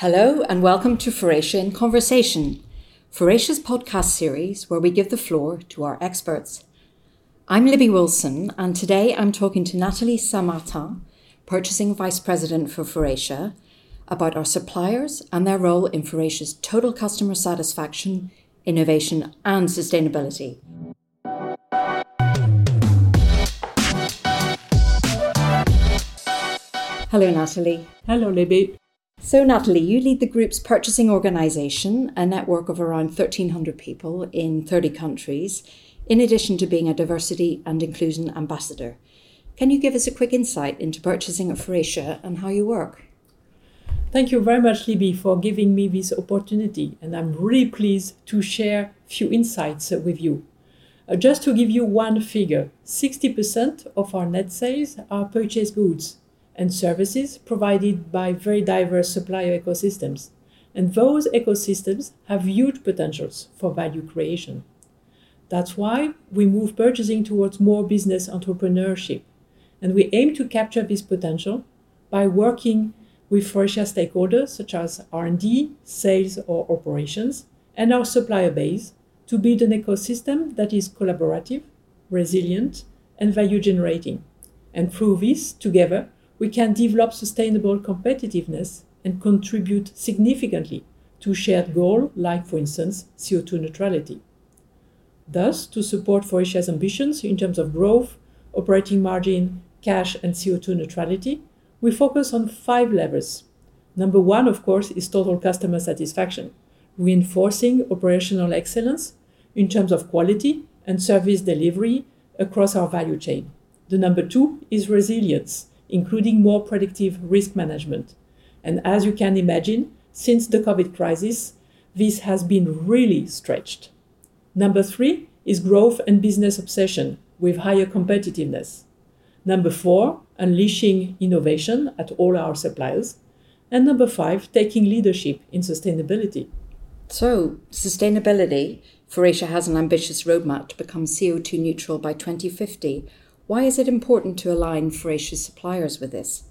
Hello, and welcome to Faurecia in Conversation, Faurecia's podcast series where we give the floor to our experts. I'm Libby Wilson, and today I'm talking to Nathalie Saint-Martin, Purchasing Vice President for Faurecia, about our suppliers and their role in Faurecia's total customer satisfaction, innovation, and sustainability. Hello, Nathalie. Hello, Libby. So, Nathalie, you lead the group's purchasing organisation, a network of around 1,300 people in 30 countries, in addition to being a diversity and inclusion ambassador. Can you give us a quick insight into purchasing at Faurecia and how you work? Thank you very much, Libby, for giving me this opportunity, and I'm really pleased to share a few insights with you. Uh, just to give you one figure 60% of our net sales are purchase goods, and services provided by very diverse supplier ecosystems. And those ecosystems have huge potentials for value creation. That's why we move purchasing towards more business entrepreneurship. And we aim to capture this potential by working with Faurecia stakeholders such as R&D, sales or operations, and our supplier base to build an ecosystem that is collaborative, resilient, and value generating. And through this, together, we can develop sustainable competitiveness and contribute significantly to shared goals, like, for instance, CO2 neutrality. Thus, to support Faurecia's ambitions in terms of growth, operating margin, cash, and CO2 neutrality, we focus on five levers. Number one, of course, is total customer satisfaction, reinforcing operational excellence in terms of quality and service delivery across our value chain. The number two is resilience, including more predictive risk management. And as you can imagine, since the COVID crisis, this has been really stretched. Number three is growth and business obsession with higher competitiveness. Number four, unleashing innovation at all our suppliers. And number five, taking leadership in sustainability. So, sustainability, Faurecia has an ambitious roadmap to become CO2 neutral by 2050. Why is it important to align Faurecia's suppliers with this?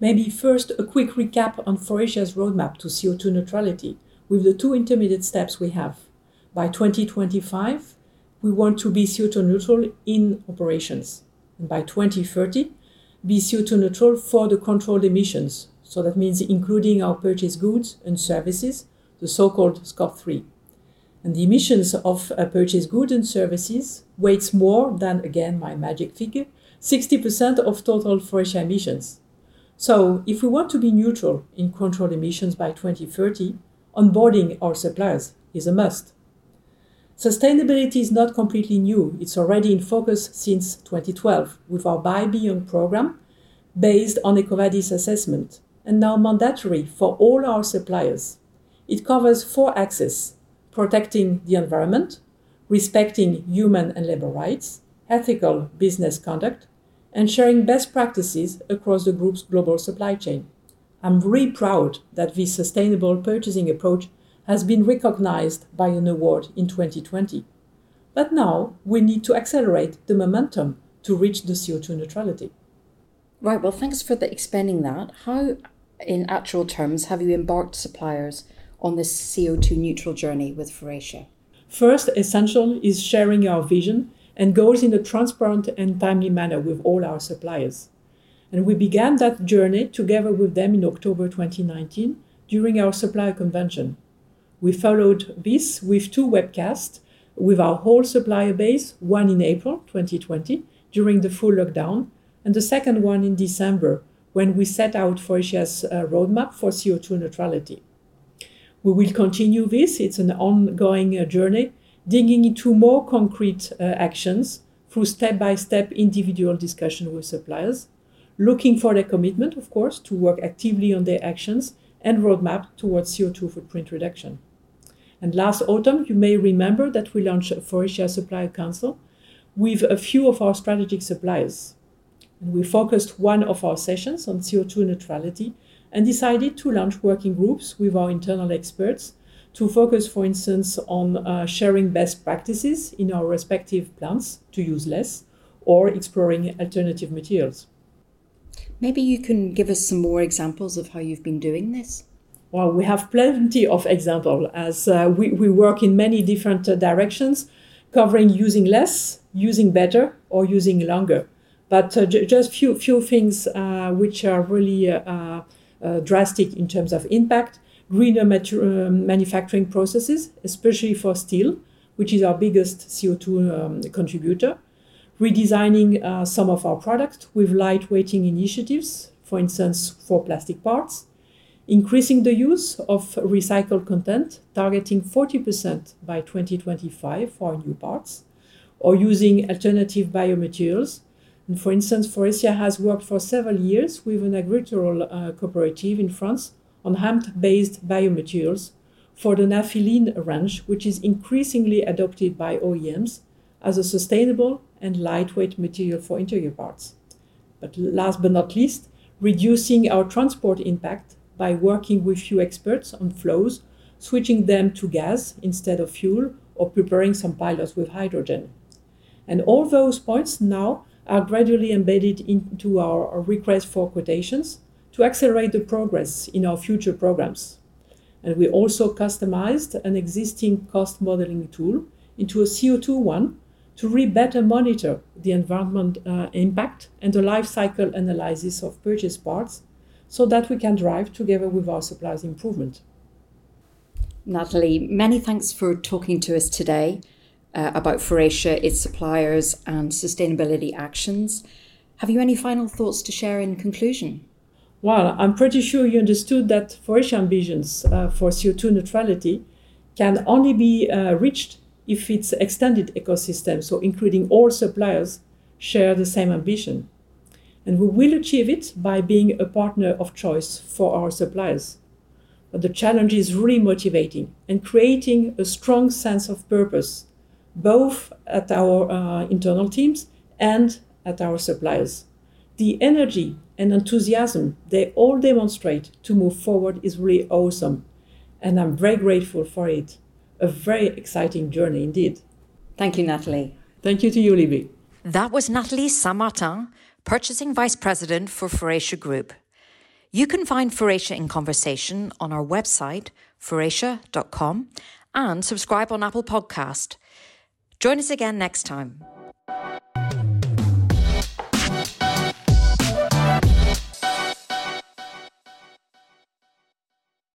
Maybe first a quick recap on Faurecia's roadmap to CO2 neutrality with the two intermediate steps we have. By 2025, we want to be CO2 neutral in operations. And by 2030, be CO2 neutral for the controlled emissions. So that means including our purchased goods and services, the so called Scope 3. And the emissions of uh, purchased goods and services weights more than, again, my magic figure, 60% of total Faurecia emissions. So if we want to be neutral in controlled emissions by 2030, onboarding our suppliers is a must. Sustainability is not completely new. It's already in focus since 2012 with our Buy Beyond program based on EcoVadis assessment and now mandatory for all our suppliers. It covers four axes protecting the environment, respecting human and labor rights, ethical business conduct, and sharing best practices across the group's global supply chain. I'm really proud that this sustainable purchasing approach has been recognized by an award in 2020. But now we need to accelerate the momentum to reach the CO2 neutrality. Right, well, thanks for the explaining that. How, in actual terms, have you embarked suppliers on this CO2 neutral journey with Faurecia? First, essential is sharing our vision and goals in a transparent and timely manner with all our suppliers. And we began that journey together with them in October 2019 during our supplier convention. We followed this with two webcasts with our whole supplier base, one in April 2020 during the full lockdown, and the second one in December when we set out Faurecia's uh, roadmap for CO2 neutrality. We will continue this. It's an ongoing uh, journey, digging into more concrete uh, actions through step by step individual discussion with suppliers, looking for their commitment, of course, to work actively on their actions and roadmap towards CO2 footprint reduction. And last autumn, you may remember that we launched a Faurecia Supplier Council with a few of our strategic suppliers. And we focused one of our sessions on CO2 neutrality and decided to launch working groups with our internal experts to focus, for instance, on uh, sharing best practices in our respective plants to use less or exploring alternative materials. Maybe you can give us some more examples of how you've been doing this. Well, we have plenty of examples as uh, we, we work in many different uh, directions, covering using less, using better, or using longer. But uh, j- just few few things uh, which are really uh, uh, drastic in terms of impact. Greener um, manufacturing processes, especially for steel, which is our biggest CO2 um, contributor. Redesigning uh, some of our products with lightweighting initiatives, for instance, for plastic parts. Increasing the use of recycled content, targeting 40% by 2025 for new parts, or using alternative biomaterials and for instance, Faurecia has worked for several years with an agricultural uh, cooperative in France on hemp-based biomaterials for the NAFILean range, which is increasingly adopted by OEMs as a sustainable and lightweight material for interior parts. But last but not least, reducing our transport impact by working with few experts on flows, switching them to gas instead of fuel, or preparing some pilots with hydrogen. And all those points now are gradually embedded into our request for quotations to accelerate the progress in our future programs. And we also customized an existing cost modeling tool into a CO2 one to really better monitor the environment uh, impact and the life cycle analysis of purchase parts so that we can drive together with our suppliers improvement. Nathalie, many thanks for talking to us today uh, about Faurecia, its suppliers, and sustainability actions. Have you any final thoughts to share in conclusion? Well, I'm pretty sure you understood that Faurecia ambitions uh, for CO2 neutrality can only be uh, reached if its extended ecosystem, so including all suppliers, share the same ambition. And we will achieve it by being a partner of choice for our suppliers. But the challenge is really motivating and creating a strong sense of purpose both at our uh, internal teams and at our suppliers. The energy and enthusiasm they all demonstrate to move forward is really awesome, and I'm very grateful for it. A very exciting journey indeed. Thank you, Nathalie. Thank you to you, Libby. That was Nathalie Saint-Martin, Purchasing Vice President for Faurecia Group. You can find Faurecia in Conversation on our website, faurecia.com, and subscribe on Apple Podcast. Join us again next time.